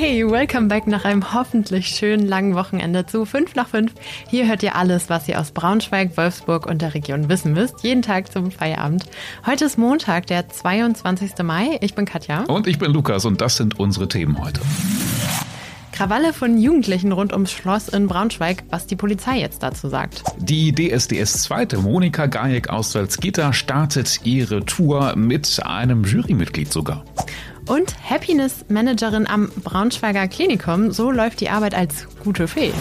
Hey, welcome back nach einem hoffentlich schönen langen Wochenende zu 5 nach 5. Hier hört ihr alles, was ihr aus Braunschweig, Wolfsburg und der Region wissen müsst, jeden Tag zum Feierabend. Heute ist Montag, der 22. Mai. Ich bin Katja. Und ich bin Lukas und das sind unsere Themen heute. Krawalle von Jugendlichen rund ums Schloss in Braunschweig, was die Polizei jetzt dazu sagt. Die DSDS zweite Monika Gajek aus Salzgitter startet ihre Tour mit einem Jurymitglied sogar. Und Happiness Managerin am Braunschweiger Klinikum. So läuft die Arbeit als gute Fee.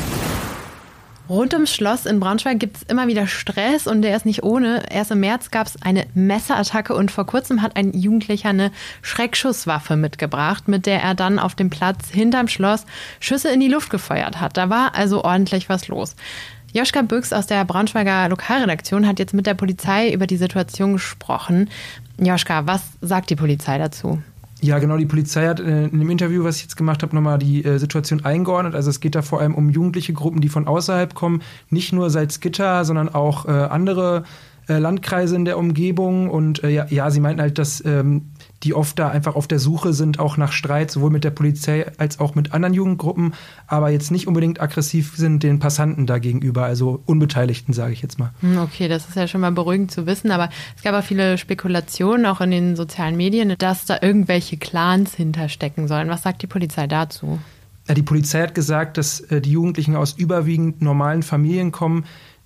Rund ums Schloss in Braunschweig gibt es immer wieder Stress und der ist nicht ohne. Erst im März gab es eine Messerattacke und vor kurzem hat ein Jugendlicher eine Schreckschusswaffe mitgebracht, mit der er dann auf dem Platz hinterm Schloss Schüsse in die Luft gefeuert hat. Da war also ordentlich was los. Joschka Büchs aus der Braunschweiger Lokalredaktion hat jetzt mit der Polizei über die Situation gesprochen. Joschka, was sagt die Polizei dazu? Ja, genau. Die Polizei hat äh, in dem Interview, was ich jetzt gemacht habe, nochmal die äh, Situation eingeordnet. Also es geht da vor allem um jugendliche Gruppen, die von außerhalb kommen. Nicht nur Salzgitter, sondern auch äh, andere äh, Landkreise in der Umgebung. Und äh, ja, ja, sie meinten halt, dass ähm, die oft da einfach auf der Suche sind, auch nach Streit, sowohl mit der Polizei als auch mit anderen Jugendgruppen, aber jetzt nicht unbedingt aggressiv sind den Passanten da gegenüber, also Unbeteiligten, sage ich jetzt mal. Hm, okay, das ist ja schon mal beruhigend zu wissen, aber es gab auch viele Spekulationen, auch in den sozialen Medien, dass da irgendwelche Clans hinterstecken sollen. Was sagt die Polizei dazu? Ja, die Polizei hat gesagt, dass äh, die Jugendlichen aus überwiegend normalen Familien kommen,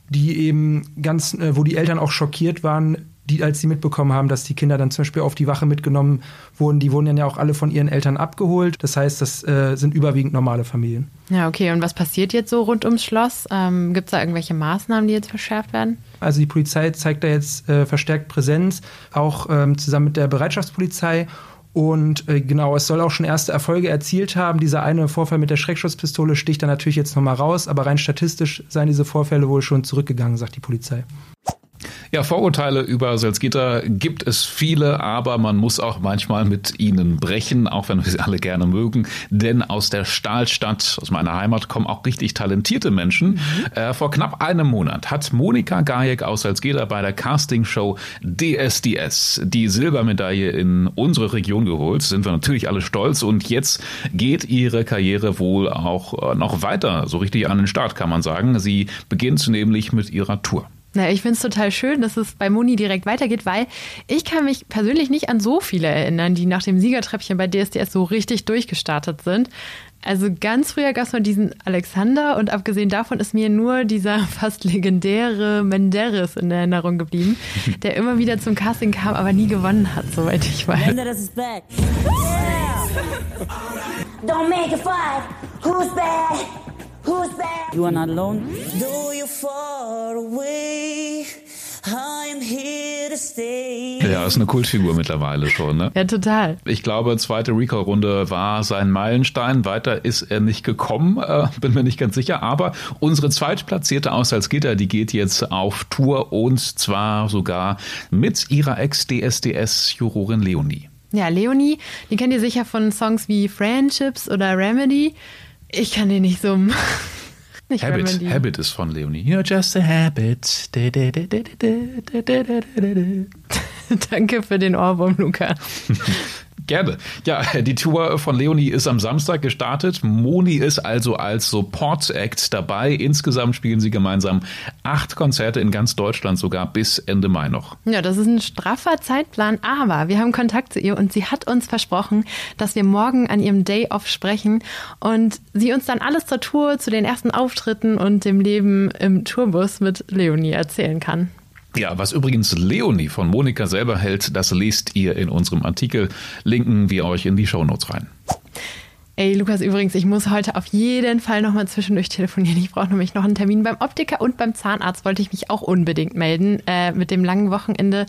die eben ganz, äh, wo die Eltern auch schockiert waren, die, als sie mitbekommen haben, dass die Kinder dann zum Beispiel auf die Wache mitgenommen wurden, die wurden dann ja auch alle von ihren Eltern abgeholt. Das heißt, das äh, sind überwiegend normale Familien. Ja, okay. Und was passiert jetzt so rund ums Schloss? Ähm, Gibt es da irgendwelche Maßnahmen, die jetzt verschärft werden? Also die Polizei zeigt da jetzt äh, verstärkt Präsenz, auch ähm, zusammen mit der Bereitschaftspolizei. Und äh, genau, es soll auch schon erste Erfolge erzielt haben. Dieser eine Vorfall mit der Schreckschusspistole sticht da natürlich jetzt nochmal raus, aber rein statistisch seien diese Vorfälle wohl schon zurückgegangen, sagt die Polizei. Ja, Vorurteile über Salzgitter gibt es viele, aber man muss auch manchmal mit ihnen brechen, auch wenn wir sie alle gerne mögen. Denn aus der Stahlstadt, aus meiner Heimat, kommen auch richtig talentierte Menschen. Mhm. Äh, vor knapp einem Monat hat Monika Gajek aus Salzgitter bei der Castingshow DSDS die Silbermedaille in unsere Region geholt. Sind wir natürlich alle stolz und jetzt geht ihre Karriere wohl auch äh, noch weiter, so richtig an den Start kann man sagen. Sie beginnt nämlich mit ihrer Tour. Na, ich finde es total schön, dass es bei Moni direkt weitergeht, weil ich kann mich persönlich nicht an so viele erinnern, die nach dem Siegertreppchen bei DSDS so richtig durchgestartet sind. Also ganz früher gab es mal diesen Alexander und abgesehen davon ist mir nur dieser fast legendäre Menderes in Erinnerung geblieben, der immer wieder zum Casting kam, aber nie gewonnen hat, soweit ich weiß. Menderes is back. Yeah. Don't make it five. Who's bad? Who's bad? You are not alone. Though you're far away. Ja, ist eine Kultfigur mittlerweile schon, ne? Ja, total. Ich glaube, zweite Recall-Runde war sein Meilenstein. Weiter ist er nicht gekommen, äh, bin mir nicht ganz sicher. Aber unsere zweitplatzierte aus Gitter, die geht jetzt auf Tour und zwar sogar mit ihrer Ex-DSDS-Jurorin Leonie. Ja, Leonie, die kennt ihr sicher von Songs wie Friendships oder Remedy. Ich kann den nicht summen. Nicht Habit, Habit ist von Leonie. You're just a habit. Danke für den Ohrwurm, Luca. Gerne. Ja, die Tour von Leonie ist am Samstag gestartet. Moni ist also als Support Act dabei. Insgesamt spielen sie gemeinsam acht Konzerte in ganz Deutschland, sogar bis Ende Mai noch. Ja, das ist ein straffer Zeitplan, aber wir haben Kontakt zu ihr und sie hat uns versprochen, dass wir morgen an ihrem Day Off sprechen und sie uns dann alles zur Tour, zu den ersten Auftritten und dem Leben im Tourbus mit Leonie erzählen kann. Ja, was übrigens Leonie von Monika selber hält, das lest ihr in unserem Artikel. Linken wir euch in die Shownotes rein. Ey, Lukas, übrigens, ich muss heute auf jeden Fall nochmal zwischendurch telefonieren. Ich brauche nämlich noch einen Termin beim Optiker und beim Zahnarzt wollte ich mich auch unbedingt melden. Äh, mit dem langen Wochenende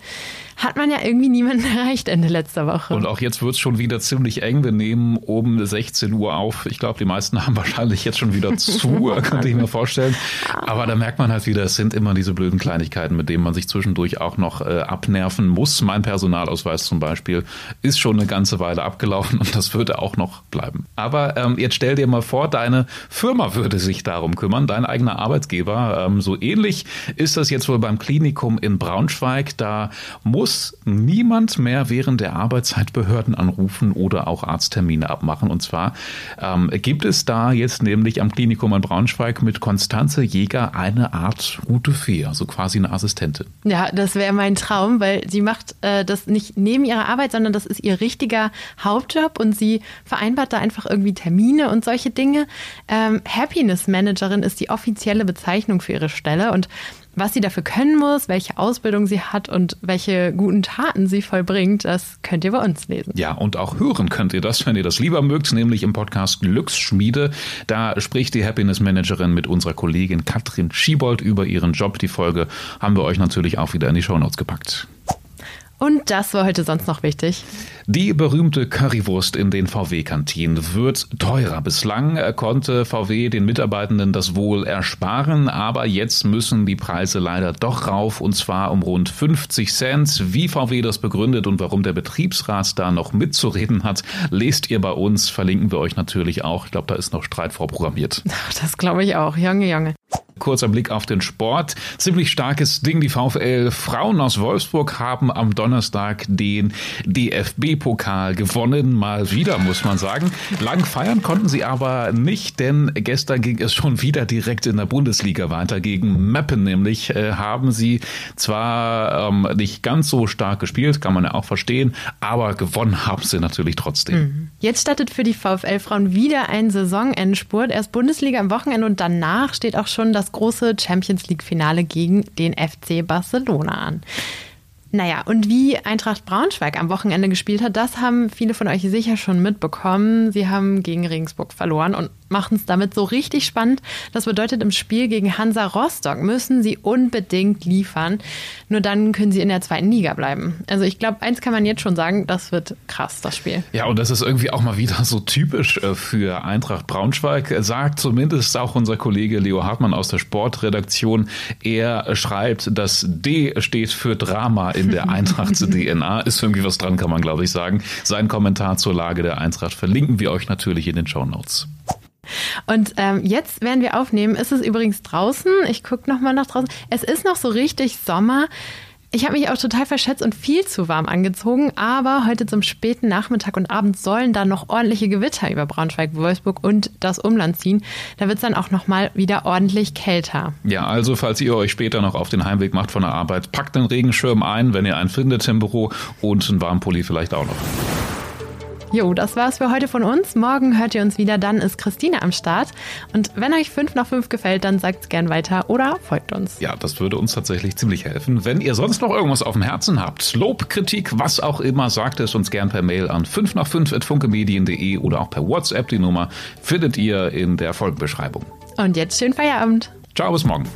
hat man ja irgendwie niemanden erreicht Ende letzter Woche. Und auch jetzt wird es schon wieder ziemlich eng. Wir nehmen um 16 Uhr auf. Ich glaube, die meisten haben wahrscheinlich jetzt schon wieder zu, könnte ich mir vorstellen. Aber da merkt man halt wieder, es sind immer diese blöden Kleinigkeiten, mit denen man sich zwischendurch auch noch äh, abnerven muss. Mein Personalausweis zum Beispiel ist schon eine ganze Weile abgelaufen und das würde auch noch bleiben. Aber ähm, jetzt stell dir mal vor, deine Firma würde sich darum kümmern, dein eigener Arbeitgeber. Ähm, so ähnlich ist das jetzt wohl beim Klinikum in Braunschweig. Da muss niemand mehr während der Arbeitszeit Behörden anrufen oder auch Arzttermine abmachen. Und zwar ähm, gibt es da jetzt nämlich am Klinikum in Braunschweig mit Konstanze Jäger eine Art gute Fee, also quasi eine Assistentin. Ja, das wäre mein Traum, weil sie macht äh, das nicht neben ihrer Arbeit, sondern das ist ihr richtiger Hauptjob und sie vereinbart da einfach irgendwie Termine und solche Dinge. Ähm, Happiness Managerin ist die offizielle Bezeichnung für ihre Stelle und was sie dafür können muss, welche Ausbildung sie hat und welche guten Taten sie vollbringt, das könnt ihr bei uns lesen. Ja, und auch hören könnt ihr das, wenn ihr das lieber mögt, nämlich im Podcast Glücksschmiede. Da spricht die Happiness Managerin mit unserer Kollegin Katrin Schiebold über ihren Job. Die Folge haben wir euch natürlich auch wieder in die Shownotes gepackt. Und das war heute sonst noch wichtig. Die berühmte Currywurst in den VW-Kantinen wird teurer. Bislang konnte VW den Mitarbeitenden das wohl ersparen, aber jetzt müssen die Preise leider doch rauf und zwar um rund 50 Cent. Wie VW das begründet und warum der Betriebsrat da noch mitzureden hat, lest ihr bei uns. Verlinken wir euch natürlich auch. Ich glaube, da ist noch Streit vorprogrammiert. Das glaube ich auch. Junge, Junge. Kurzer Blick auf den Sport. Ziemlich starkes Ding. Die VfL Frauen aus Wolfsburg haben am Donnerstag den DFB-Pokal gewonnen. Mal wieder, muss man sagen. Lang feiern konnten sie aber nicht, denn gestern ging es schon wieder direkt in der Bundesliga weiter. Gegen Meppen nämlich äh, haben sie zwar ähm, nicht ganz so stark gespielt, kann man ja auch verstehen, aber gewonnen haben sie natürlich trotzdem. Mhm. Jetzt startet für die VfL Frauen wieder ein Saisonendspurt. Erst Bundesliga am Wochenende und danach steht auch schon das große Champions League-Finale gegen den FC Barcelona an. Naja, und wie Eintracht Braunschweig am Wochenende gespielt hat, das haben viele von euch sicher schon mitbekommen. Sie haben gegen Regensburg verloren und machen es damit so richtig spannend. Das bedeutet, im Spiel gegen Hansa Rostock müssen sie unbedingt liefern. Nur dann können sie in der zweiten Liga bleiben. Also ich glaube, eins kann man jetzt schon sagen, das wird krass, das Spiel. Ja, und das ist irgendwie auch mal wieder so typisch äh, für Eintracht Braunschweig, sagt zumindest auch unser Kollege Leo Hartmann aus der Sportredaktion. Er schreibt, das D steht für Drama in der Eintracht DNA. Ist irgendwie was dran, kann man glaube ich sagen. Sein Kommentar zur Lage der Eintracht verlinken wir euch natürlich in den Show Notes. Und ähm, jetzt werden wir aufnehmen. Ist es übrigens draußen? Ich gucke nochmal nach draußen. Es ist noch so richtig Sommer. Ich habe mich auch total verschätzt und viel zu warm angezogen, aber heute zum späten Nachmittag und Abend sollen dann noch ordentliche Gewitter über Braunschweig, Wolfsburg und das Umland ziehen. Da wird es dann auch noch mal wieder ordentlich kälter. Ja, also falls ihr euch später noch auf den Heimweg macht von der Arbeit, packt den Regenschirm ein, wenn ihr einen findet im Büro und einen warmen Pulli vielleicht auch noch. Jo, das war's für heute von uns. Morgen hört ihr uns wieder, dann ist Christine am Start. Und wenn euch 5 nach 5 gefällt, dann sagt's gern weiter oder folgt uns. Ja, das würde uns tatsächlich ziemlich helfen. Wenn ihr sonst noch irgendwas auf dem Herzen habt, Lob, Kritik, was auch immer, sagt es uns gern per Mail an 5 nach 5 at funkemedien.de oder auch per WhatsApp. Die Nummer findet ihr in der Folgenbeschreibung. Und jetzt schönen Feierabend. Ciao, bis morgen.